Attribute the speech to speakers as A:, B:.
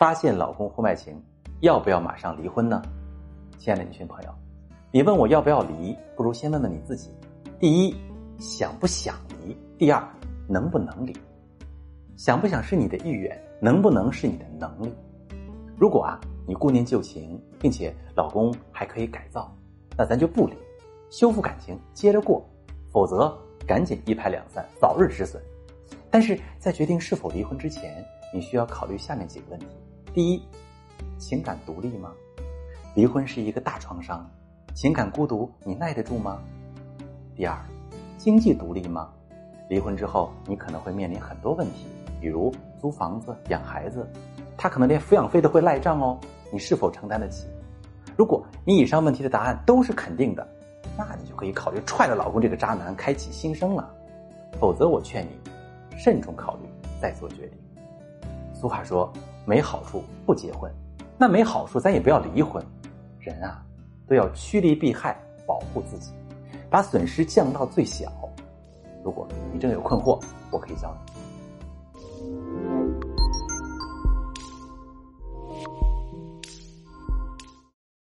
A: 发现老公婚外情，要不要马上离婚呢？亲爱的女性朋友，你问我要不要离，不如先问问你自己：第一，想不想离？第二，能不能离？想不想是你的意愿，能不能是你的能力？如果啊，你顾念旧情，并且老公还可以改造，那咱就不离，修复感情，接着过；否则，赶紧一拍两散，早日止损。但是在决定是否离婚之前，你需要考虑下面几个问题。第一，情感独立吗？离婚是一个大创伤，情感孤独你耐得住吗？第二，经济独立吗？离婚之后你可能会面临很多问题，比如租房子、养孩子，他可能连抚养费都会赖账哦，你是否承担得起？如果你以上问题的答案都是肯定的，那你就可以考虑踹了老公这个渣男，开启新生了。否则，我劝你慎重考虑再做决定。俗话说，没好处不结婚。那没好处咱也不要离婚，人啊都要趋利避害，保护自己，把损失降到最小。如果你真的有困惑，我可以教你。